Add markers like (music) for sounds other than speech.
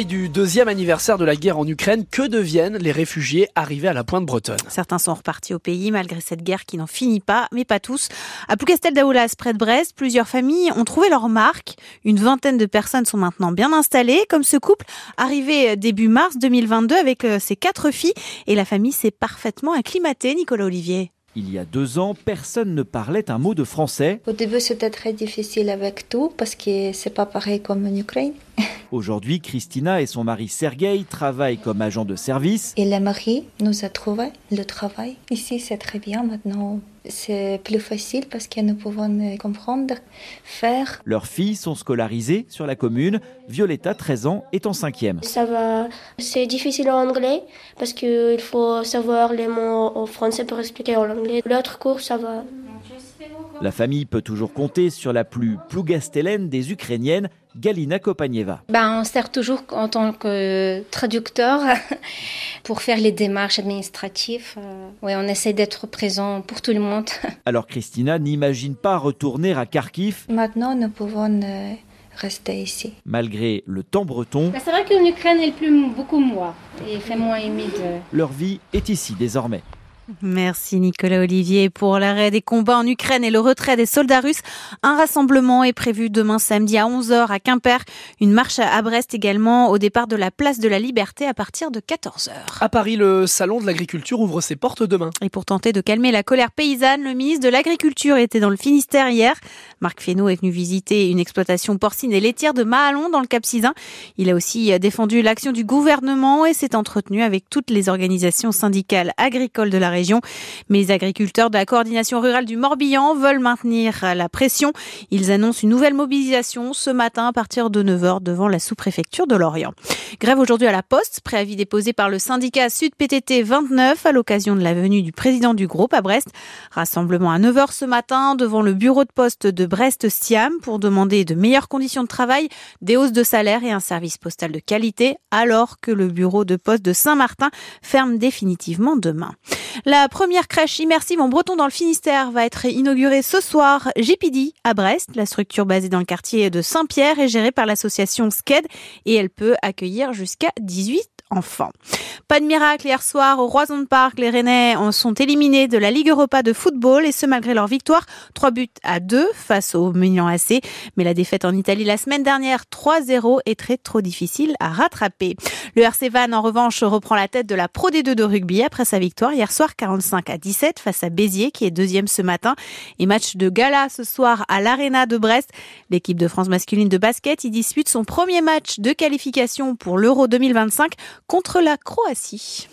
du deuxième anniversaire de la guerre en Ukraine, que deviennent les réfugiés arrivés à la pointe bretonne? Certains sont repartis au pays malgré cette guerre qui n'en finit pas, mais pas tous. À Plougastel d'Aoulas, près de Brest, plusieurs familles ont trouvé leur marque. Une vingtaine de personnes sont maintenant bien installées, comme ce couple arrivé début mars 2022 avec euh, ses quatre filles. Et la famille s'est parfaitement acclimatée, Nicolas Olivier. Il y a deux ans, personne ne parlait un mot de français. Au début, c'était très difficile avec tout parce que c'est pas pareil comme en Ukraine. (laughs) Aujourd'hui, Christina et son mari Sergei travaillent comme agents de service. Et le mari nous a trouvé le travail. Ici, c'est très bien maintenant. C'est plus facile parce que nous pouvons comprendre, faire. Leurs filles sont scolarisées sur la commune. Violetta, 13 ans, est en cinquième. Ça va. C'est difficile en anglais parce qu'il faut savoir les mots en français pour expliquer en anglais. L'autre cours, ça va. La famille peut toujours compter sur la plus plougastelène des Ukrainiennes, Galina Kopanieva. Ben, on sert toujours en tant que traducteur (laughs) pour faire les démarches administratives. Euh, ouais, on essaie d'être présent pour tout le monde. (laughs) Alors Christina n'imagine pas retourner à Kharkiv. Maintenant, nous pouvons euh, rester ici. Malgré le temps breton, Ben, c'est vrai qu'en Ukraine, il pleut beaucoup moins et il fait moins humide. leur vie est ici désormais. Merci Nicolas Olivier pour l'arrêt des combats en Ukraine et le retrait des soldats russes. Un rassemblement est prévu demain samedi à 11h à Quimper. Une marche à Brest également au départ de la place de la Liberté à partir de 14h. À Paris, le salon de l'agriculture ouvre ses portes demain. Et pour tenter de calmer la colère paysanne, le ministre de l'Agriculture était dans le Finistère hier. Marc Fesneau est venu visiter une exploitation porcine et laitière de Mahalon dans le Cap-Sizun. Il a aussi défendu l'action du gouvernement et s'est entretenu avec toutes les organisations syndicales agricoles de la région. Mais les agriculteurs de la coordination rurale du Morbihan veulent maintenir la pression. Ils annoncent une nouvelle mobilisation ce matin à partir de 9h devant la sous-préfecture de Lorient. Grève aujourd'hui à la Poste, préavis déposé par le syndicat Sud PTT 29 à l'occasion de la venue du président du groupe à Brest. Rassemblement à 9h ce matin devant le bureau de poste de Brest-Siam pour demander de meilleures conditions de travail, des hausses de salaire et un service postal de qualité alors que le bureau de poste de Saint-Martin ferme définitivement demain. La première crèche immersive en breton dans le Finistère va être inaugurée ce soir, GPD, à Brest. La structure basée dans le quartier de Saint-Pierre est gérée par l'association SKED et elle peut accueillir jusqu'à 18 enfants. Pas de miracle hier soir au Roison Park. Les Rennais en sont éliminés de la Ligue Europa de football et ce malgré leur victoire 3 buts à 2 face au Milan AC. Mais la défaite en Italie la semaine dernière 3-0 est très trop difficile à rattraper. Le RC Van en revanche reprend la tête de la Pro D2 de rugby après sa victoire hier soir 45 à 17 face à Béziers qui est deuxième ce matin et match de gala ce soir à l'Arena de Brest. L'équipe de France masculine de basket y dispute son premier match de qualification pour l'Euro 2025 contre la Croatie.